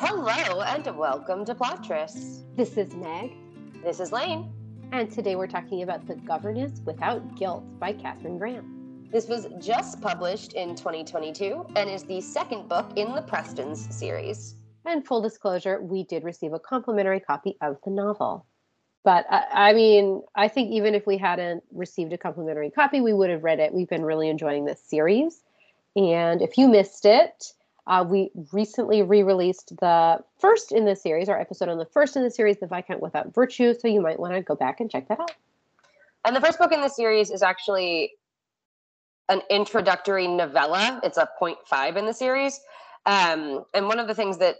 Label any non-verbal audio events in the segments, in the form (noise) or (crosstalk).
Hello and welcome to Plottress. This is Meg. This is Lane. And today we're talking about The Governess Without Guilt by Katharine Grant. This was just published in 2022 and is the second book in the Prestons series. And full disclosure, we did receive a complimentary copy of the novel. But I, I mean, I think even if we hadn't received a complimentary copy, we would have read it. We've been really enjoying this series. And if you missed it, uh, we recently re-released the first in the series, our episode on the first in the series, The Viscount Without Virtue. So you might want to go back and check that out. And the first book in the series is actually an introductory novella. It's a 0.5 in the series. Um, and one of the things that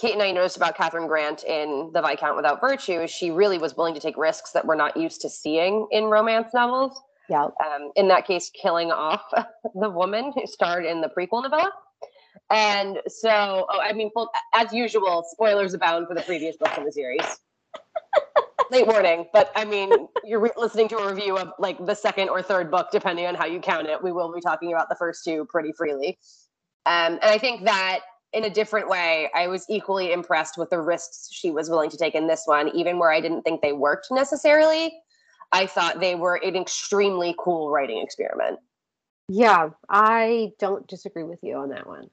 Kate and I noticed about Catherine Grant in The Viscount Without Virtue is she really was willing to take risks that we're not used to seeing in romance novels. Yeah. Um, in that case, killing off (laughs) the woman who starred in the prequel novella. And so, oh, I mean, as usual, spoilers abound for the previous books in the series. (laughs) Late warning, but I mean, you're re- listening to a review of like the second or third book, depending on how you count it. We will be talking about the first two pretty freely. Um, and I think that in a different way, I was equally impressed with the risks she was willing to take in this one, even where I didn't think they worked necessarily. I thought they were an extremely cool writing experiment. Yeah, I don't disagree with you on that one.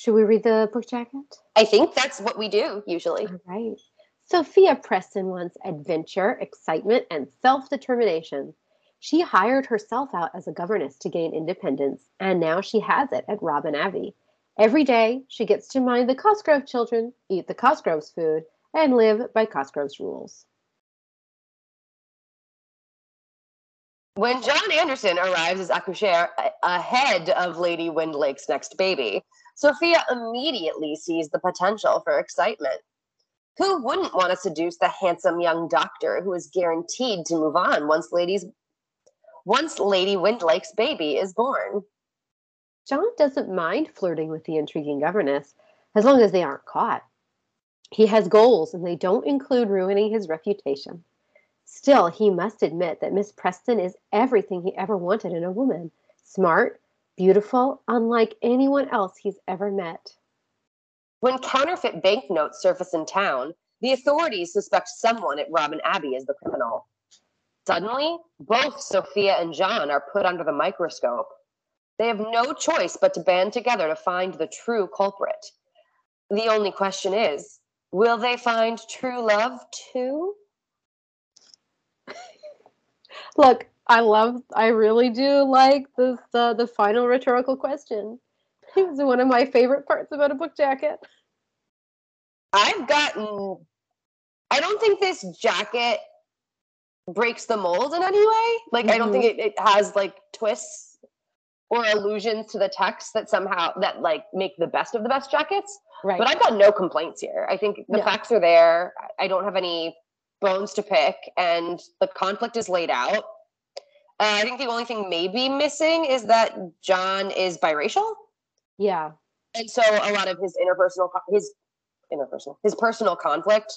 Should we read the book jacket? I think that's what we do usually. All right. Sophia Preston wants adventure, excitement, and self determination. She hired herself out as a governess to gain independence, and now she has it at Robin Abbey. Every day, she gets to mind the Cosgrove children, eat the Cosgrove's food, and live by Cosgrove's rules. When John Anderson arrives as accoucheur ahead of Lady Windlake's next baby, Sophia immediately sees the potential for excitement. Who wouldn't want to seduce the handsome young doctor who is guaranteed to move on once ladies once Lady Windlake's baby is born? John doesn't mind flirting with the intriguing governess as long as they aren't caught. He has goals and they don't include ruining his reputation. Still, he must admit that Miss Preston is everything he ever wanted in a woman smart, beautiful, unlike anyone else he's ever met. When counterfeit banknotes surface in town, the authorities suspect someone at Robin Abbey as the criminal. Suddenly, both Sophia and John are put under the microscope. They have no choice but to band together to find the true culprit. The only question is will they find true love too? (laughs) Look, I love, I really do like the the, the final rhetorical question. (laughs) It's one of my favorite parts about a book jacket. I've gotten, I don't think this jacket breaks the mold in any way. Like, mm-hmm. I don't think mm-hmm. it, it has like twists or allusions to the text that somehow that like make the best of the best jackets. Right. But I've got no complaints here. I think the facts are there. I don't have any bones to pick, and the conflict is laid out. Uh, I think the only thing maybe missing is that John is biracial. Yeah. And so a lot of his interpersonal his interpersonal his personal conflict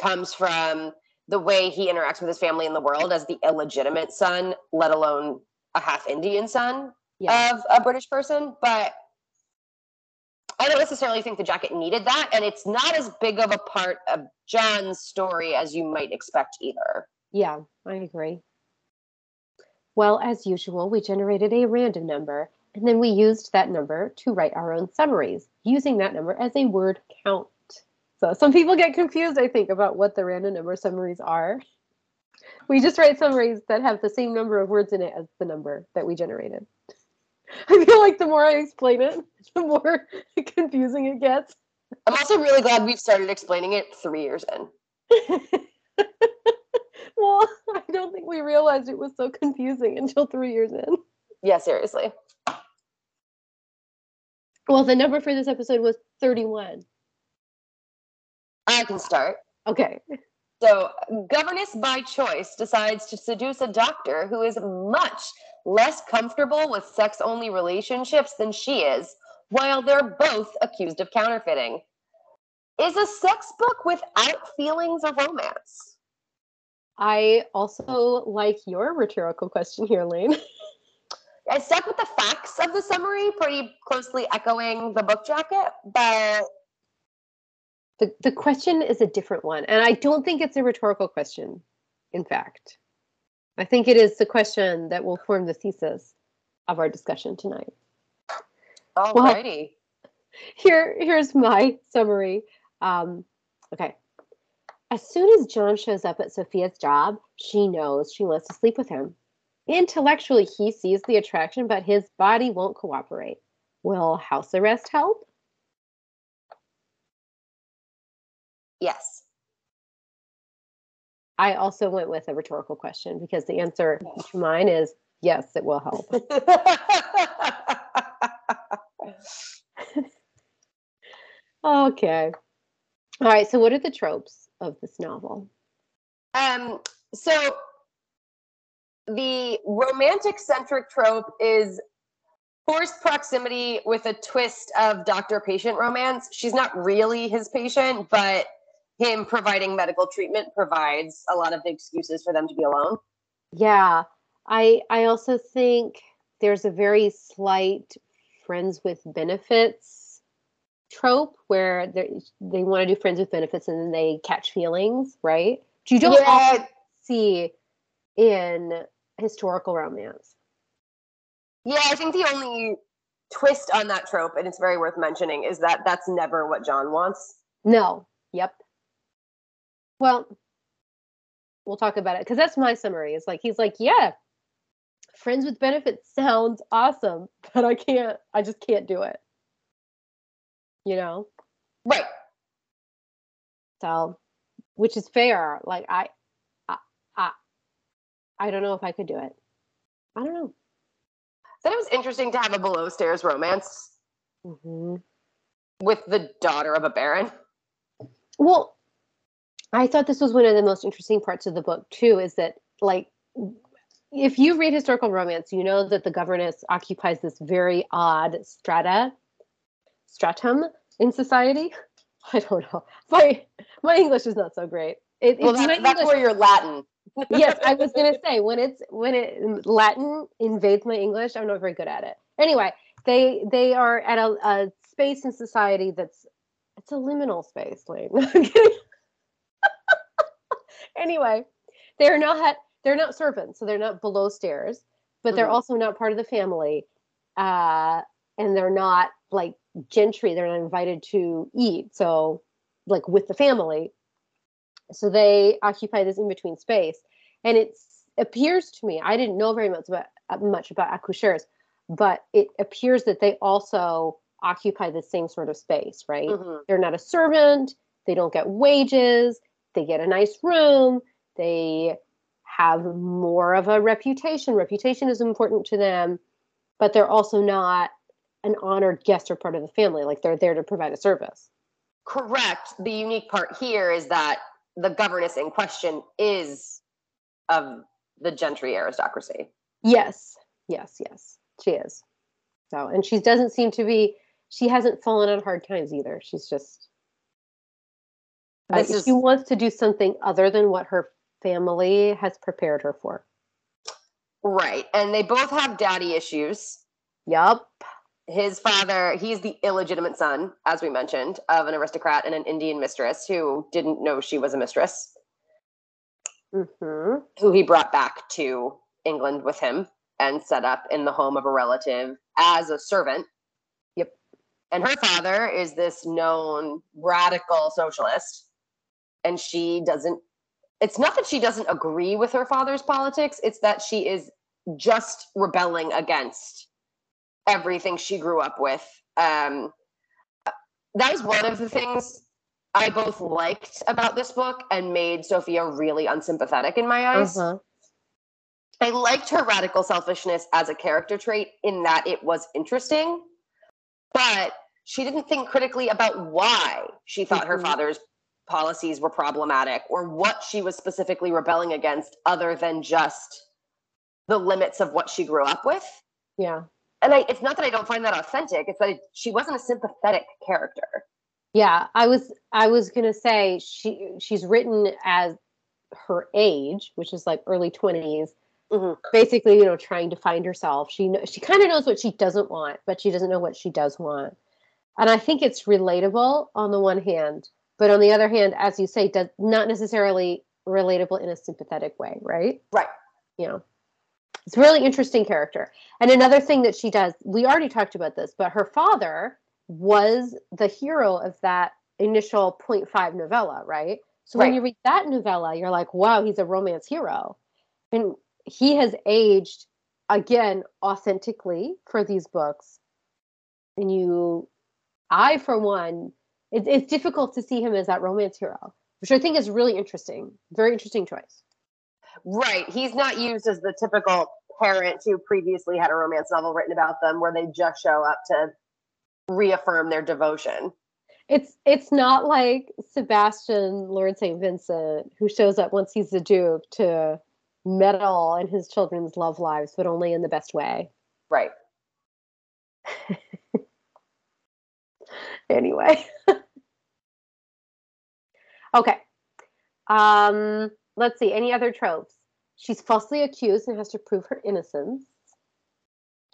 comes from the way he interacts with his family in the world as the illegitimate son, let alone a half Indian son yeah. of a British person. But I don't necessarily think the jacket needed that. And it's not as big of a part of John's story as you might expect either. Yeah, I agree. Well, as usual, we generated a random number, and then we used that number to write our own summaries, using that number as a word count. So some people get confused, I think, about what the random number summaries are. We just write summaries that have the same number of words in it as the number that we generated. (laughs) I feel like the more I explain it, (laughs) the more (laughs) confusing it gets. I'm also really glad we've started explaining it three years in. Well, (laughs) I don't think we realized it was so confusing until three years in. Yeah, seriously. Well, the number for this episode was 31. I can start. Okay. So, governess by choice decides to seduce a doctor who is much less comfortable with sex only relationships than she is, while they're both accused of counterfeiting. Is a sex book without feelings of romance? I also like your rhetorical question here, Lane. (laughs) I stuck with the facts of the summary, pretty closely echoing the book jacket, but The the question is a different one, and I don't think it's a rhetorical question. In fact, I think it is the question that will form the thesis of our discussion tonight. alrighty. Here, here's my summary. Um, okay. As soon as John shows up at Sophia's job, she knows she wants to sleep with him. Intellectually, he sees the attraction, but his body won't cooperate. Will house arrest help? yes. I also went with a rhetorical question because the answer to mine is yes, it will help. (laughs) (laughs) Okay. All right. So, what are the tropes of this novel? um, so the romantic centric trope is forced proximity with a twist of doctor patient romance. She's not really his patient, but him providing medical treatment provides a lot of excuses for them to be alone. Yeah, I I also think there's a very slight friends with benefits trope where they they want to do friends with benefits and then they catch feelings, right? Which you don't Yeah, see in historical romance. yeah, I think the only twist on that trope, and it's very worth mentioning, is that that's never what John wants. No. Yep. Well, we'll talk about it because that's my summary. It's like he's like, yeah, friends with benefits sounds awesome, (laughs) but I can't. I just can't do it. You know. Right. So, which is fair. Like I, I, I, I don't know if I could do it. I don't know. Then it was interesting to have a below stairs romance hmm with the daughter of a baron. Well, I thought this was one of the most interesting parts of the book too. Is that like, if you read historical romance, you know that the governess occupies this very odd strata, stratum in society. (laughs) I don't know. My my English is not so great. It, Well, it's- that, that's English- where you're Latin. (laughs) yes, I was gonna (laughs) say when it's when it Latin invades my English, I'm not very good at it. Anyway, they they are at a, a space in society that's it's a liminal space, Lane. Anyway, they're not they're not servants, so they're not below stairs, but they're Mhm. also not part of the family, uh, and they're not like gentry. They're not invited to eat, so like with the family. So they occupy this in between space, and it appears to me I didn't know very much about uh, much about accoucheurs, but it appears that they also occupy the same sort of space, right? Mhm. They're not a servant. They don't get wages. They get a nice room. They have more of a reputation. Reputation is important to them, but they're also not an honored guest or part of the family. Like they're there to provide a service. Correct. The unique part here is that the governess in question is of the gentry aristocracy. Yes, yes, yes, she is. So, and she doesn't seem to be. She hasn't fallen on hard times either. She's just. Uh, this is she wants to do something other than what her family has prepared her for. right. And they both have daddy issues. Yup. His father, he's the illegitimate son, as we mentioned, of an aristocrat and an Indian mistress who didn't know she was a mistress, Mm-hmm. who he brought back to England with him and set up in the home of a relative as a servant. Yep. And her father is this known radical socialist. And she doesn't, it's not that she doesn't agree with her father's politics, it's that she is just rebelling against everything she grew up with. Um, was one of the things I both liked about this book and made Sophia really unsympathetic in my eyes. Uh-huh. I liked her radical selfishness as a character trait in that it was interesting, but she didn't think critically about why she thought her Mhm. father's policies were problematic or what she was specifically rebelling against other than just the limits of what she grew up with. Yeah. And I, it's not that I don't find that authentic, it's that it, she wasn't a sympathetic character. Yeah. I was I was gonna say she she's written as her age, which is like early twenties, Mhm. basically, you know, trying to find herself. She she kind of knows what she doesn't want, but she doesn't know what she does want. And I think it's relatable on the one hand, but on the other hand, as you say, does not necessarily relatable in a sympathetic way, right? Right. You know. It's a really interesting character. And another thing that she does, we already talked about this, but her father was the hero of that initial 0.5 novella, right? So when you read that novella, you're like, wow, he's a romance hero. And he has aged again authentically for these books. And you, I, for one, it, it's difficult to see him as that romance hero, which I think is really interesting. Very interesting choice. Right. He's not used as the typical parent who previously had a romance novel written about them where they just show up to reaffirm their devotion. It's it's not like Sebastian Lord St. Vincent who shows up once he's the Duke to meddle in his children's love lives, but only in the best way. Right. (laughs) Anyway. (laughs) okay. Um, let's see. Any other tropes? She's falsely accused and has to prove her innocence.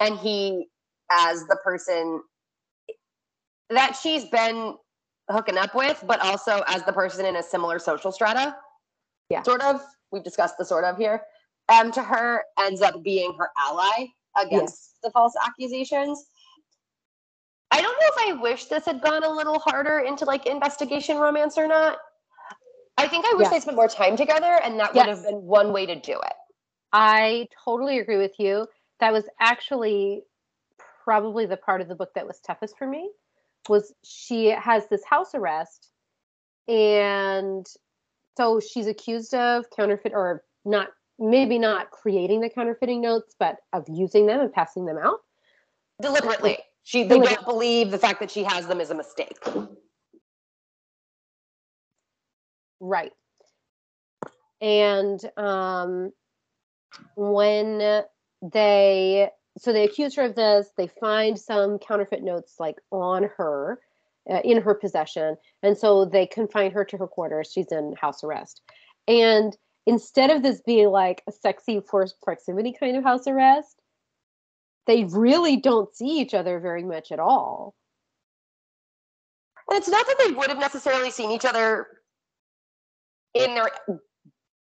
And he, as the person that she's been hooking up with, but also as the person in a similar social strata. Yeah. Sort of. We've discussed the sort of here. Um, to her ends up being her ally against the false accusations. I don't know if I wish this had gone a little harder into like investigation romance or not. I think I wish Yeah. they spent more time together, and that would have been one way to do it. I totally agree with you. That was actually probably the part of the book that was toughest for me was she has this house arrest and so she's accused of counterfeit or not maybe not creating the counterfeiting notes but of using them and passing them out Deliberately. She they Deliberately. don't believe the fact that she has them is a mistake. Right. And um, when they, so they accuse her of this, they find some counterfeit notes like on her, uh, in her possession. And so they confine her to her quarters. She's in house arrest. And instead of this being like a sexy forced proximity kind of house arrest, they really don't see each other very much at all. And it's not that they would have necessarily seen each other in their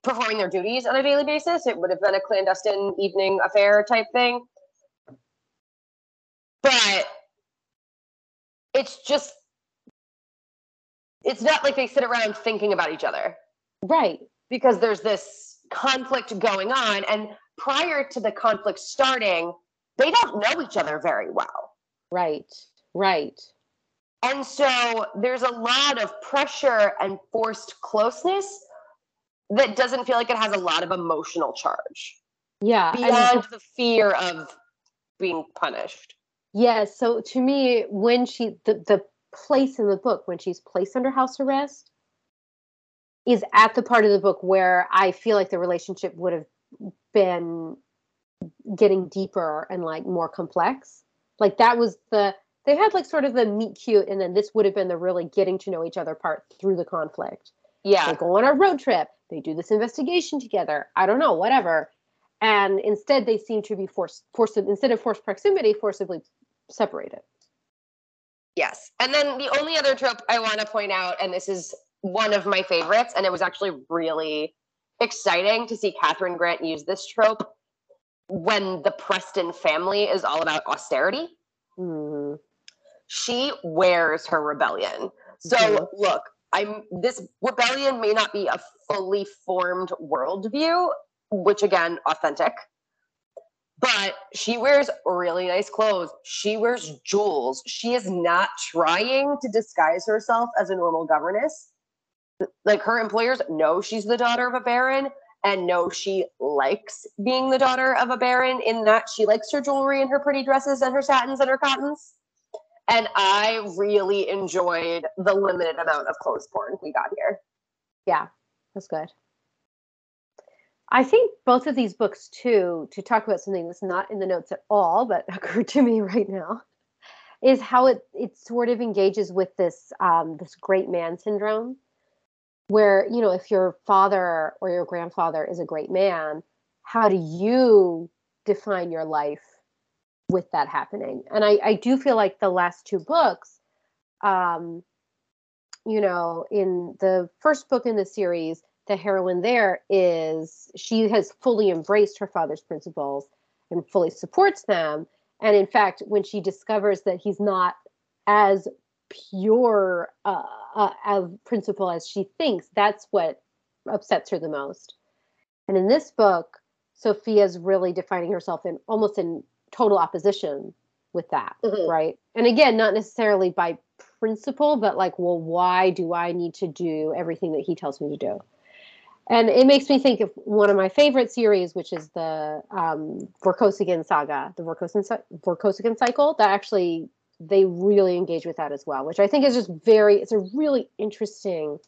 performing their duties on a daily basis. It would have been a clandestine evening affair type thing. But it's just it's not like they sit around thinking about each other Right. because there's this conflict going on and prior to the conflict starting, they don't know each other very well. Right. Right. And so there's a lot of pressure and forced closeness that doesn't feel like it has a lot of emotional charge Yeah. beyond the fear of being punished. Yes. So to me, when she the the place in the book when she's placed under house arrest is at the part of the book where I feel like the relationship would have been getting deeper and like more complex. Like that was the they had like sort of the meet cute, and then this would have been the really getting to know each other part through the conflict. Yeah. They go on a road trip. They do this investigation together. I don't know, whatever. And instead, they seem to be forced, forced instead of forced proximity, forcibly separated. Yes. And then the only other trope I want to point out, and this is one of my favorites, and it was actually really exciting to see Catherine Grant use this trope when the Preston family is all about austerity. Mhm. She wears her rebellion. So Mhm. look, I'm this rebellion may not be a fully formed worldview, which again, authentic. But she wears really nice clothes. She wears jewels. She is not trying to disguise herself as a normal governess. Like her employers know she's the daughter of a baron and know she likes being the daughter of a baron in that she likes her jewelry and her pretty dresses and her satins and her cottons. And I really enjoyed the limited amount of clothes porn we got here. Yeah, that's good. I think both of these books, too, to talk about something that's not in the notes at all, but (laughs) occurred to me right now, is how it it sort of engages with this um, this great man syndrome, where you know if your father or your grandfather is a great man, how do you define your life with that happening? And I, I do feel like the last two books, um, you know, in the first book in the series, the heroine there is she has fully embraced her father's principles and fully supports them. And in fact, when she discovers that he's not as pure uh, uh, a principle as she thinks, that's what upsets her the most. And in this book, Sophia's really defining herself in almost in total opposition with that, mm-hmm. right? And again, not necessarily by principle, but like, well, why do I need to do everything that he tells me to do? And it makes me think of one of my favorite series, which is the um, Vorkosigan saga, the Vorkosigan Vorkosigan cycle. That actually they really engage with that as well, which I think is just very. It's a really interesting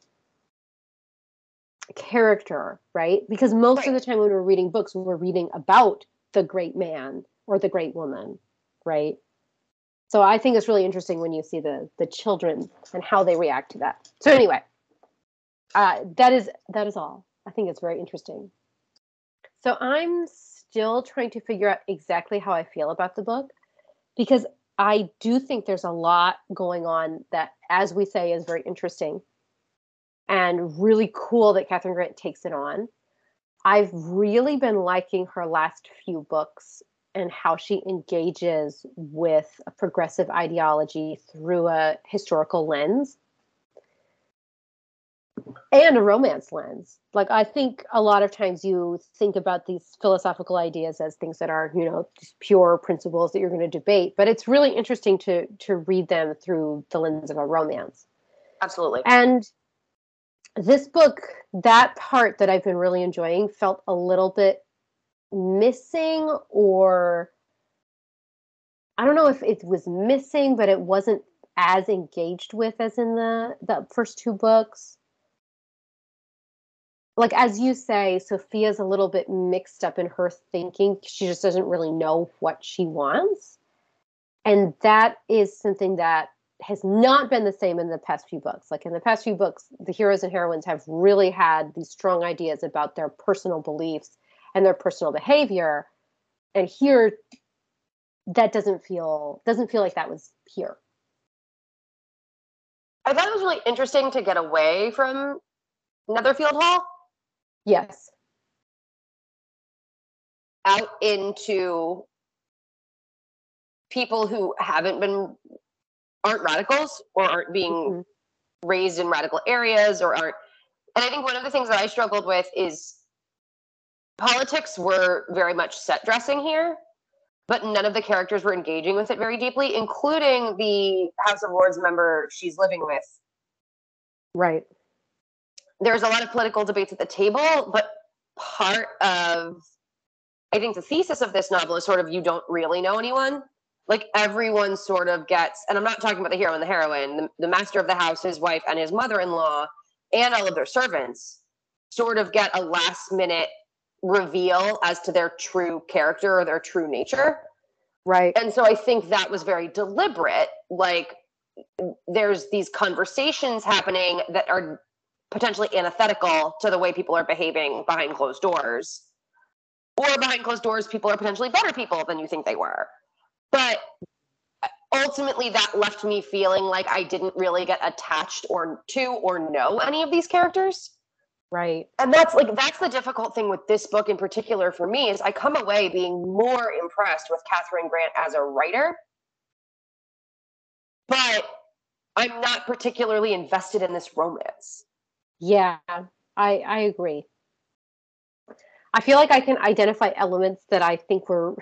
character, right? Because most right. of the time when we're reading books, we're reading about the great man or the great woman, right? So I think it's really interesting when you see the the children and how they react to that. So anyway, uh, that is that is all. I think it's very interesting. So I'm still trying to figure out exactly how I feel about the book because I do think there's a lot going on that, as we say, is very interesting and really cool that Kathryn Grant takes it on. I've really been liking her last few books and how she engages with a progressive ideology through a historical lens and a romance lens. Like I think a lot of times you think about these philosophical ideas as things that are, you know, just pure principles that you're going to debate, but it's really interesting to to read them through the lens of a romance. Absolutely. And this book, that part that I've been really enjoying felt a little bit missing or I don't know if it was missing, but it wasn't as engaged with as in the the first two books. Like as you say, Sophia's a little bit mixed up in her thinking. She just doesn't really know what she wants. And that is something that has not been the same in the past few books. Like in the past few books, the heroes and heroines have really had these strong ideas about their personal beliefs and their personal behavior. And here that doesn't feel doesn't feel like that was here. I thought it was really interesting to get away from Netherfield Hall. Yes. Out into people who haven't been aren't radicals or aren't being mm-hmm. raised in radical areas or aren't and i think one of the things that i struggled with is politics were very much set dressing here but none of the characters were engaging with it very deeply including the house of lords member she's living with. Right. There's a lot of political debates at the table but part of i think the thesis of this novel is sort of you don't really know anyone. Like everyone sort of gets, and I'm not talking about the hero and the heroine, the, the master of the house, his wife, and his mother in law, and all of their servants sort of get a last minute reveal as to their true character or their true nature. Right. And so I think that was very deliberate. Like there's these conversations happening that are potentially antithetical to the way people are behaving behind closed doors. Or behind closed doors, people are potentially better people than you think they were. But ultimately that left me feeling like I didn't really get attached or to or know any of these characters. Right. And that's like that's the difficult thing with this book in particular for me is I come away being more impressed with Catherine Grant as a writer. But I'm not particularly invested in this romance. Yeah, I I agree. I feel like I can identify elements that I think were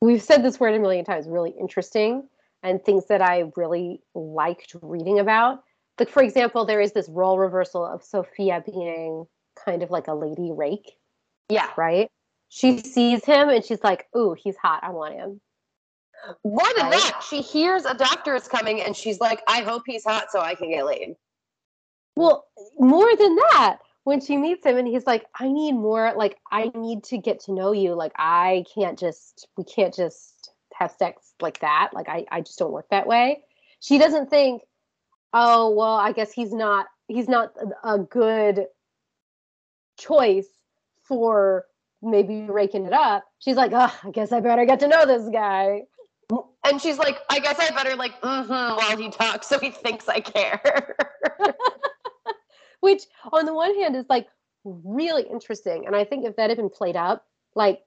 we've said this word a million times really interesting and things that i really liked reading about like for example there is this role reversal of sophia being kind of like a lady rake. Yeah. Right? She sees him and she's like ooh he's hot. I want him. More than right? that she hears a doctor is coming and she's like i hope he's hot so i can get laid. Well more than that when she meets him and he's like i need more like i need to get to know you. Like i can't just we can't just have sex like that. Like i, I just don't work that way. She doesn't think oh well i guess he's not he's not a good choice for maybe raking it up, she's like, oh, I guess I better get to know this guy. And she's like, I guess I better like mm-hmm while he talks so he thinks I care. (laughs) Which on the one hand is like really interesting. And I think if that had been played up, like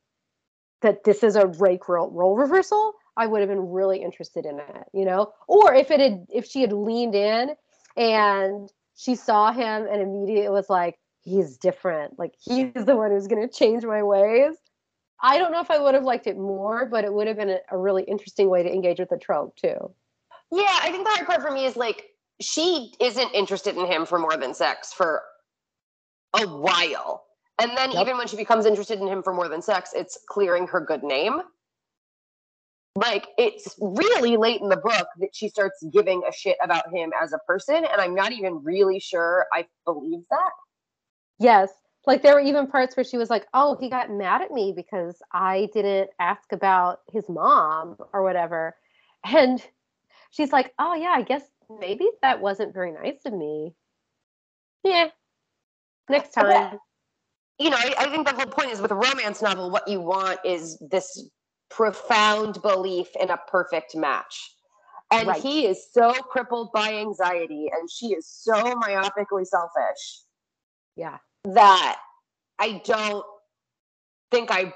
that this is a rake role, role reversal, I would have been really interested in it, you know? Or if it had if she had leaned in and she saw him and immediately was like, he's different. Like he's the one who's gonna change my ways. I don't know if I would have liked it more, but it would have been a, a really interesting way to engage with the trope too. Yeah, I think the hard part for me is like she isn't interested in him for more than sex for a while. And then yep. even when she becomes interested in him for more than sex, it's clearing her good name. Like it's really late in the book that she starts giving a shit about him as a person, and I'm not even really sure I believe that. Yes. Like there were even parts where she was like, "Oh, he got mad at me because I didn't ask about his mom or whatever." And she's like, "Oh yeah, I guess maybe that wasn't very nice of me." Yeah. Next time. you know, I, I think the whole point is with a romance novel, what you want is this profound belief in a perfect match. And right. he is so crippled by anxiety and she is so myopically selfish. Yeah that I don't think I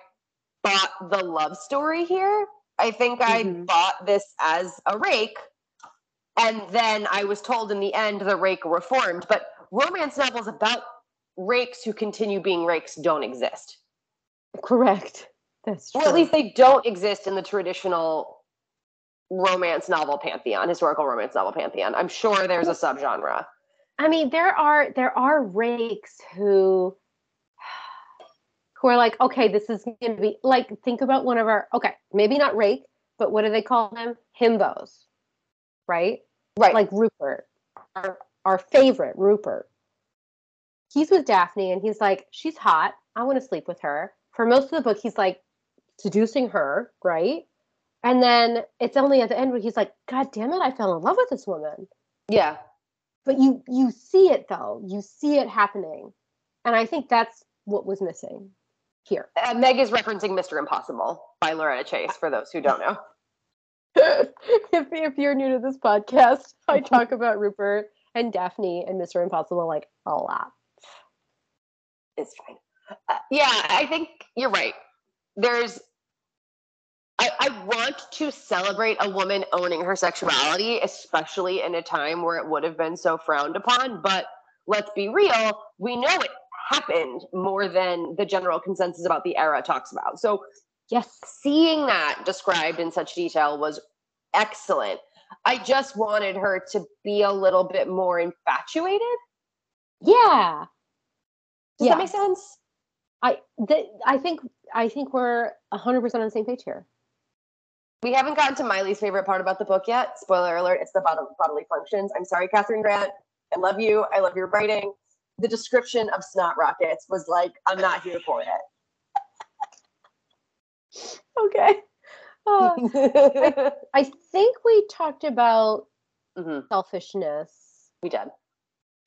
bought the love story here. I think mm-hmm. I bought this as a rake. And then I was told in the end the rake reformed. But romance novels about rakes who continue being rakes don't exist. Correct. That's true. Or at least they don't exist in the traditional romance novel pantheon, historical romance novel pantheon. I'm sure there's a subgenre. I mean, there are there are rakes who who are like, okay, this is going to be like think about one of our okay, maybe not rake, but what do they call them? Himbos, right? Right. Like Rupert, our our favorite Rupert. He's with Daphne, and he's like, she's hot. I want to sleep with her. For most of the book, he's like seducing her, right? And then it's only at the end where he's like, God damn it, I fell in love with this woman. Yeah. But you you see it though. You see it happening. And i think that's what was missing here. Uh, meg is referencing mr impossible by loretta chase for those who don't know. (laughs) (laughs) If, if you're new to this podcast i talk about rupert and daphne and mr impossible like a lot. It's fine. Uh, yeah i think you're right there's I, I, want to celebrate a woman owning her sexuality, especially in a time where it would have been so frowned upon. But let's be real, we know it happened more than the general consensus about the era talks about. So, yes, seeing that described in such detail was excellent. I just wanted her to be a little bit more infatuated. Yeah. Does that make sense? I th- I think I think we're 100% on the same page here. We haven't gotten to Miley's favorite part about the book yet. Spoiler alert, it's the bodily functions. I'm sorry, Catherine Grant. I love you. I love your writing. The description of snot rockets was like, I'm not here for it. okay. Uh, I, (laughs) I, think we talked about mm-hmm. selfishness. We did.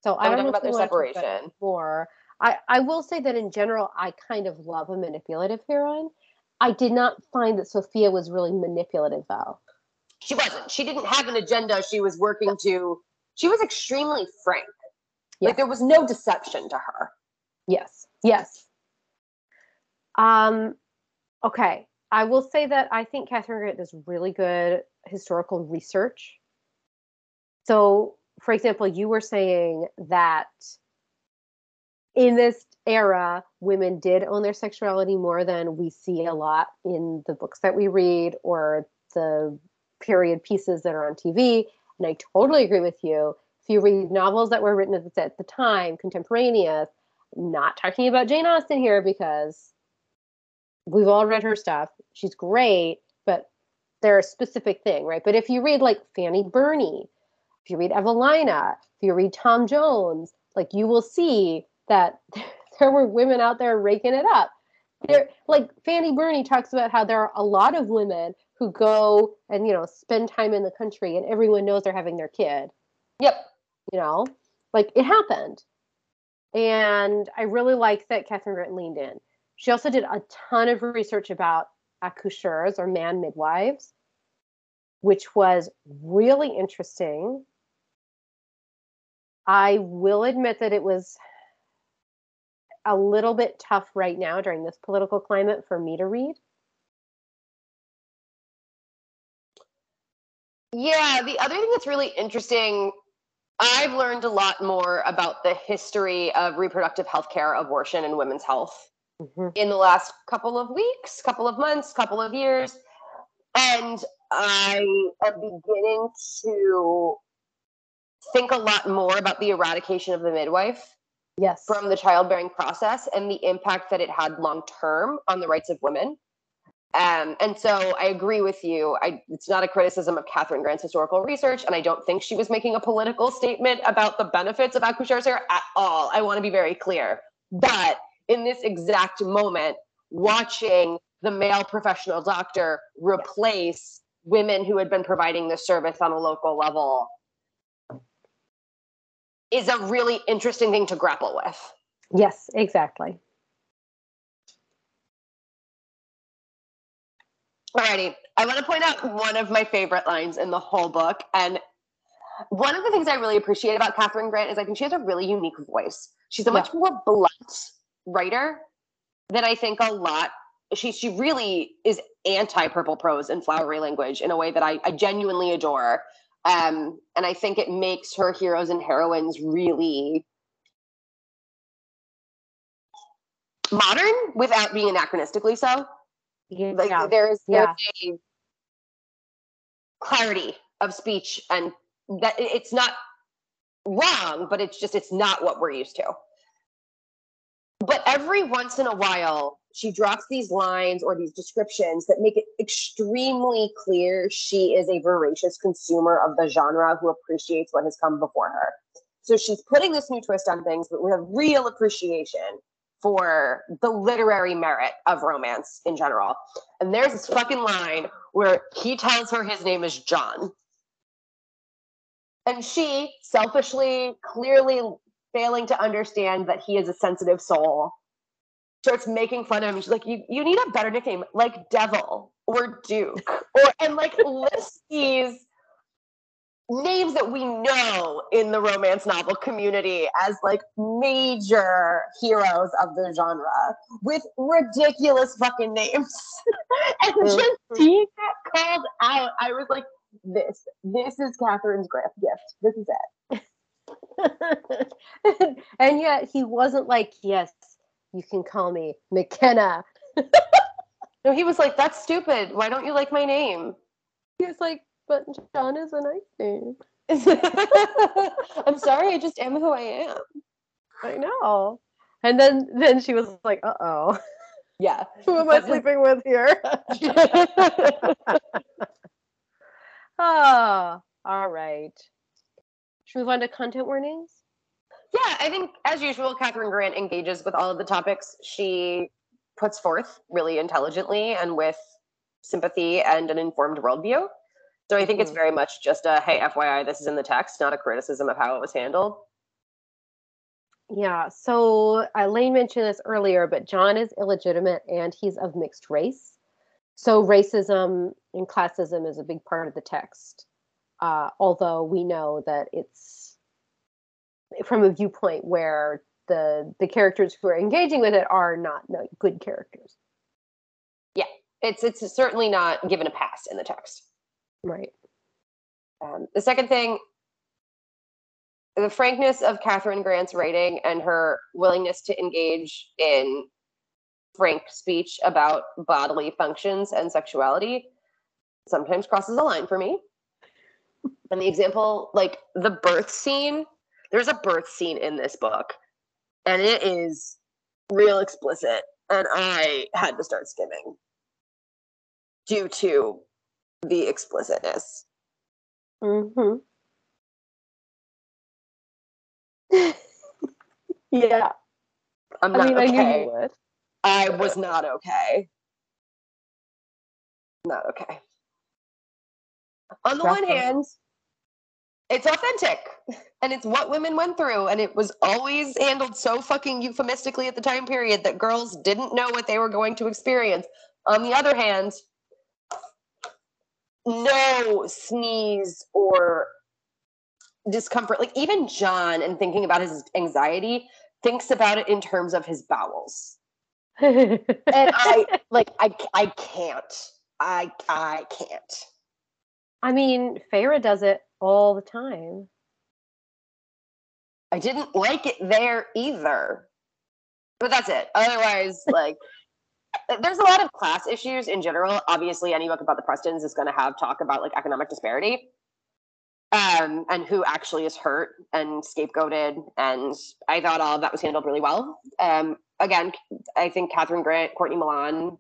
So I don't know about their separation more. I, I will say that in general, I kind of love a manipulative heroine. I did not find that Sophia was really manipulative, though. She wasn't. She didn't have an agenda. She was working to. She was extremely frank. Yes. Like there was no deception to her. Yes. Yes. Um. Okay. I will say that I think Catherine Grant does really good historical research. So, for example, you were saying that in this era, women did own their sexuality more than we see a lot in the books that we read or the period pieces that are on TV. And I totally agree with you. If you read novels that were written at the time, contemporaneous, not talking about Jane Austen here because we've all read her stuff. She's great, but they're a specific thing, right? But if you read like Fanny Burney, if you read Evelina, if you read Tom Jones, like you will see that (laughs) there were women out there raking it up. There, like Fanny Burney talks about how there are a lot of women who go and you know spend time in the country, and everyone knows they're having their kid. Yep, you know, like it happened, and I really like that Kathryn Grant leaned in. She also did a ton of research about accoucheurs or man midwives, which was really interesting. I will admit that it was a little bit tough right now during this political climate for me to read. Yeah, the other thing that's really interesting, I've learned a lot more about the history of reproductive health care, abortion, and women's health mm-hmm. in the last couple of weeks, couple of months, couple of years. And I am beginning to think a lot more about the eradication of the midwife yes from the childbearing process and the impact that it had long term on the rights of women um, and so I agree with you. I, it's not a criticism of Catherine Grant's historical research, and I don't think she was making a political statement about the benefits of here at all. I want to be very clear. But in this exact moment, watching the male professional doctor replace women who had been providing this service on a local level is a really interesting thing to grapple with. Yes, exactly. Alrighty. I want to point out one of my favorite lines in the whole book. And one of the things I really appreciate about Catherine Grant is I think she has a really unique voice. She's a much yeah. more blunt writer than I think a lot. She she really is anti purple prose and flowery language in a way that I, I genuinely adore. Um, and I think it makes her heroes and heroines really modern without being anachronistically so. Yeah. Like there's, there's yeah. a clarity of speech and that it's not wrong, but it's just it's not what we're used to. But every once in a while, she drops these lines or these descriptions that make it extremely clear she is a voracious consumer of the genre who appreciates what has come before her. So she's putting this new twist on things, but with a real appreciation for the literary merit of romance in general. And there's this fucking line where he tells her his name is John. And she, selfishly, clearly failing to understand that he is a sensitive soul, starts making fun of him. She's like, You you need a better nickname, like Devil or Duke. Or and like (laughs) lists these names that we know in the romance novel community as like major heroes of the genre with ridiculous fucking names. (laughs) and just mm-hmm. seeing that called out, I was like, this, this is Kathryn's gift. This is it. (laughs) and yet he wasn't like, yes, you can call me McKenna. no, he was like, that's stupid. Why don't you like my name? He was like, but John is a nice name. (laughs) I'm sorry, I just am who I am. I know. And then then she was like, uh oh. Yeah. Who am I sleeping with here? oh, (laughs) (laughs) all right. Should we move on to content warnings? Yeah, I think as usual, Catherine Grant engages with all of the topics she puts forth really intelligently and with sympathy and an informed worldview. So I think it's mm-hmm. very much just a hey, FYI, this is in the text, not a criticism of how it was handled. Yeah. So Elaine mentioned this earlier, but John is illegitimate and he's of mixed race. So racism and classism is a big part of the text. Uh, although we know that it's from a viewpoint where the the characters who are engaging with it are not no, good characters. Yeah, it's it's certainly not given a pass in the text. Right. Um, the second thing, the frankness of Catherine Grant's writing and her willingness to engage in frank speech about bodily functions and sexuality sometimes crosses a line for me. And the example, like the birth scene, there's a birth scene in this book, and it is real explicit. And I had to start skimming due to the explicitness. Mm-hmm. (laughs) yeah. I'm not I mean, okay. I knew you would. I was not okay. Not okay. On the one hand, it's authentic. And it's what women went through. And it was always handled so fucking euphemistically at the time period that girls didn't know what they were going to experience. On the other hand no sneeze or discomfort like even john and thinking about his anxiety thinks about it in terms of his bowels. And i (laughs) like i i can't. I i can't. I mean, Feyre does it all the time. I didn't like it there either. But that's it. Otherwise, (laughs) like, there's a lot of class issues in general. Obviously, any book about the Prestons is going to have talk about like economic disparity um, and who actually is hurt and scapegoated. And I thought all of that was handled really well. Um, again, I think Catherine Grant, Courtney Milan,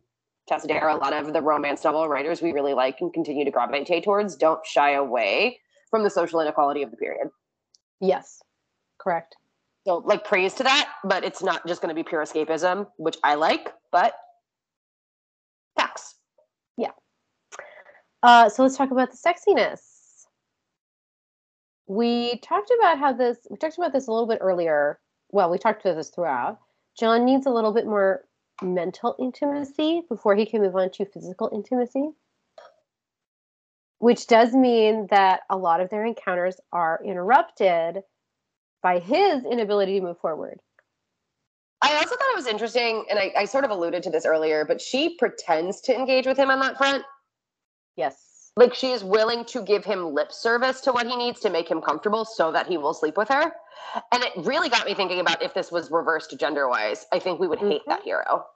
Tessa Dare, a lot of the romance novel writers we really like and continue to gravitate towards don't shy away from the social inequality of the period. Yes, correct. So, like, praise to that, but it's not just going to be pure escapism, which I like, but facts. Yeah. Uh, so let's talk about the sexiness. We talked about how this, we talked about this a little bit earlier. Well, we talked about this throughout. John needs a little bit more mental intimacy before he can move on to physical intimacy which does mean that a lot of their encounters are interrupted by his inability to move forward. I also thought it was interesting, and I, I, sort of alluded to this earlier, but she pretends to engage with him on that front. Yes. Like she is willing to give him lip service to what he needs to make him comfortable so that he will sleep with her. And it really got me thinking about if this was reversed gender wise, I think we would hate mm-hmm. that hero.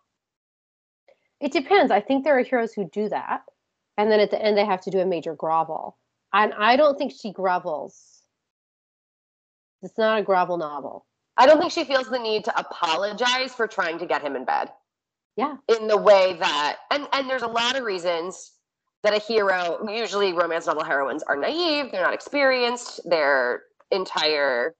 It depends. I think there are heroes who do that and then at the end they have to do a major grovel. And i don't think she grovels. It's not a grovel novel. I don't think she feels the need to apologize for trying to get him in bed. Yeah. In the way that and and there's a lot of reasons that a hero usually romance novel heroines are naive they're not experienced their entire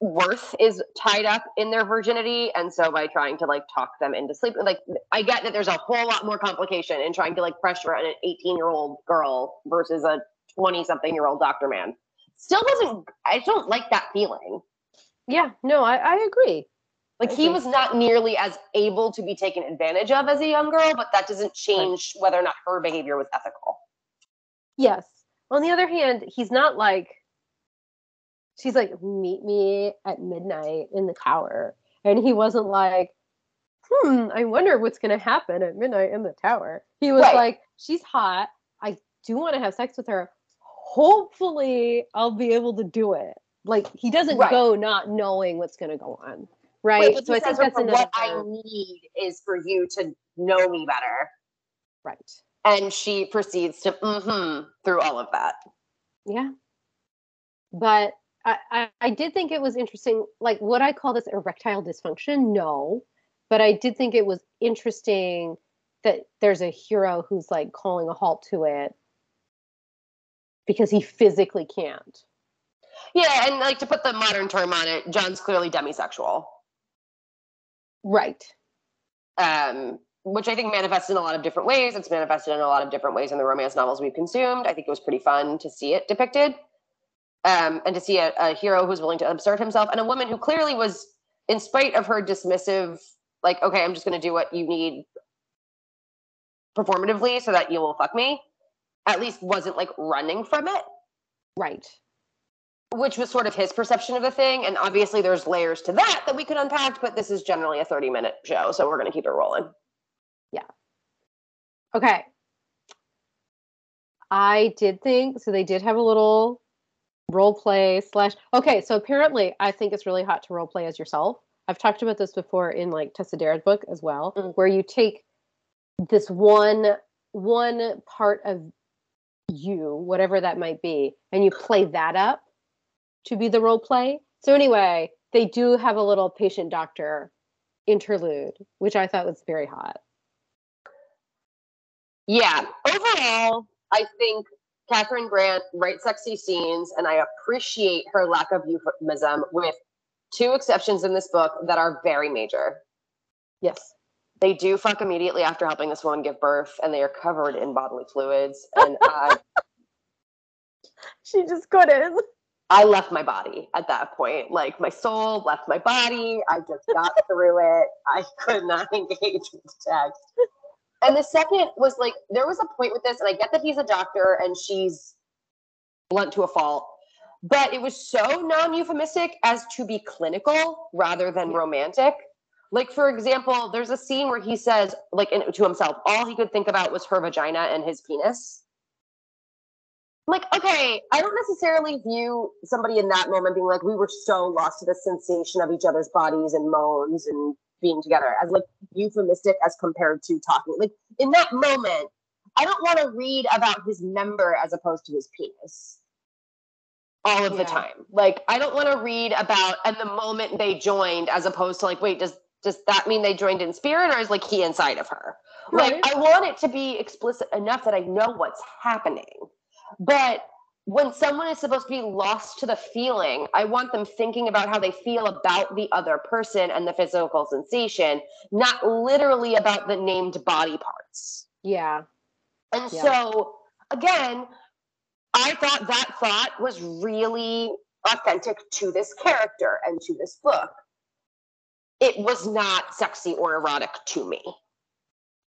worth is tied up in their virginity and so by trying to like talk them into sleep like i get that there's a whole lot more complication in trying to like pressure an 18 year old girl versus a 20 something year old doctor man. Still doesn't i don't like that feeling. Yeah no i, I agree. Like I he was not nearly as able to be taken advantage of as a young girl but that doesn't change whether or not her behavior was ethical. Yes. On the other hand he's not like she's like, meet me at midnight in the tower. And he wasn't like, hmm, I wonder what's going to happen at midnight in the tower. He was right. like, she's hot. I do want to have sex with her. Hopefully, I'll be able to do it. Like, he doesn't right. go not knowing what's going to go on. Right. so I think that's another what I need is for you to know me better. Right. And she proceeds to mm-hmm through all of that. Yeah. But I, I, did think it was interesting. Like, would I call this erectile dysfunction? No, but I did think it was interesting that there's a hero who's like calling a halt to it because he physically can't. Yeah, and like to put the modern term on it, John's clearly demisexual. Right. Um, which I think manifests in a lot of different ways. It's manifested in a lot of different ways in the romance novels we've consumed. I think it was pretty fun to see it depicted um, and to see a, a hero who's willing to assert himself and a woman who clearly was in spite of her dismissive like okay i'm just going to do what you need performatively so that you will fuck me at least wasn't like running from it. Right. Which was sort of his perception of the thing and obviously there's layers to that that we could unpack but this is generally a 30 minute show so we're going to keep it rolling. Yeah. Okay. I did think so they did have a little role play slash okay so apparently i think it's really hot to role play as yourself. I've talked about this before in like tessa dare's book as well mm-hmm. where you take this one one part of you whatever that might be and you play that up to be the role play. So anyway they do have a little patient doctor interlude which i thought was very hot. Yeah. Overall i think Kathryn Grant writes sexy scenes, and I appreciate her lack of euphemism, with two exceptions in this book that are very major. Yes. They do fuck immediately after helping this woman give birth, and they are covered in bodily fluids. And (laughs) I, she just couldn't. I left my body at that point. Like my soul left my body. I just got through it. I could not (laughs) engage with text. And the second was like, there was a point with this, and I get that he's a doctor and she's blunt to a fault, but it was so non euphemistic as to be clinical rather than romantic. Like, for example, there's a scene where he says, like, in, to himself, all he could think about was her vagina and his penis like okay i don't necessarily view somebody in that moment being like we were so lost to the sensation of each other's bodies and moans and being together as like euphemistic as compared to talking like in that moment i don't want to read about his member as opposed to his penis all of yeah. the time like i don't want to read about and the moment they joined as opposed to like wait does does that mean they joined in spirit or is like he inside of her right. like i want it to be explicit enough that i know what's happening but when someone is supposed to be lost to the feeling, I want them thinking about how they feel about the other person and the physical sensation, not literally about the named body parts. Yeah. And yeah. so, again, I thought that thought was really authentic to this character and to this book. It was not sexy or erotic to me.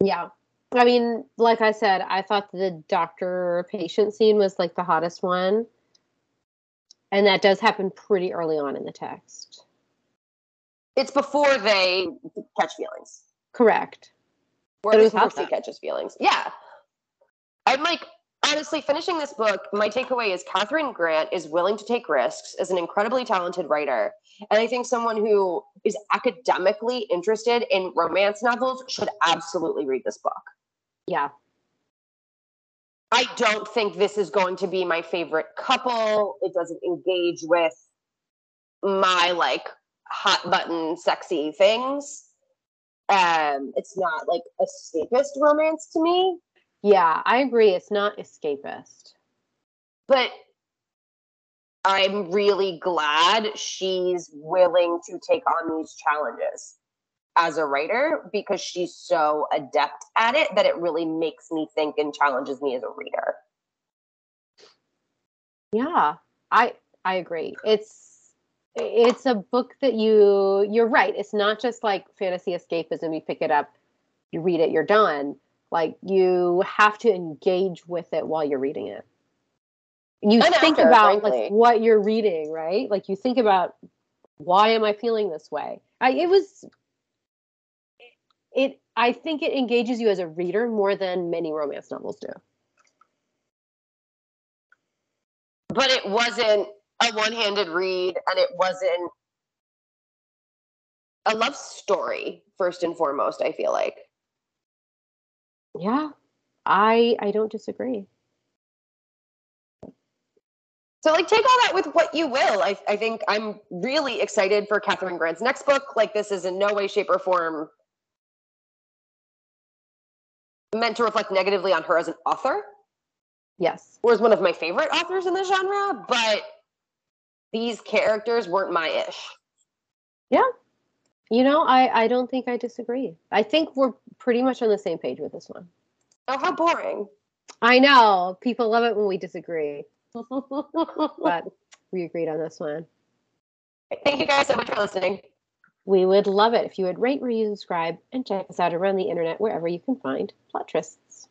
Yeah. I mean, like I said, I thought the doctor patient scene was like the hottest one. And that does happen pretty early on in the text. It's before they catch feelings. Correct. Or at least Halsey catches feelings. Yeah. I'm like, honestly, finishing this book, my takeaway is Catherine Grant is willing to take risks, as an incredibly talented writer. And I think someone who is academically interested in romance novels should absolutely read this book. Yeah. I don't think this is going to be my favorite couple. It doesn't engage with my like hot button sexy things. Um, it's not like escapist romance to me. Yeah, I agree. It's not escapist. But I'm really glad she's willing to take on these challenges as a writer because she's so adept at it that it really makes me think and challenges me as a reader. Yeah, I I agree. It's it's a book that you you're right. It's not just like fantasy escapism. You pick it up, you read it, you're done. Like you have to engage with it while you're reading it. You and think after, about frankly. like what you're reading, right? Like you think about why am I feeling this way? I, it was it I think it engages you as a reader more than many romance novels do. But it wasn't a one-handed read and it wasn't a love story first and foremost, I feel like. Yeah. I I don't disagree. So like take all that with what you will. I I think I'm really excited for Catherine Grant's next book. Like this is in no way, shape, or form meant to reflect negatively on her as an author. Yes. Was one of my favorite authors in the genre, but these characters weren't my ish. Yeah. You know, I, I don't think I disagree. I think we're pretty much on the same page with this one. Oh, how boring. I know. People love it when we disagree. (laughs) but we agreed on this one. Thank you guys so much for listening. We would love it if you would rate, review, subscribe, and check us out around the internet wherever you can find plot twists.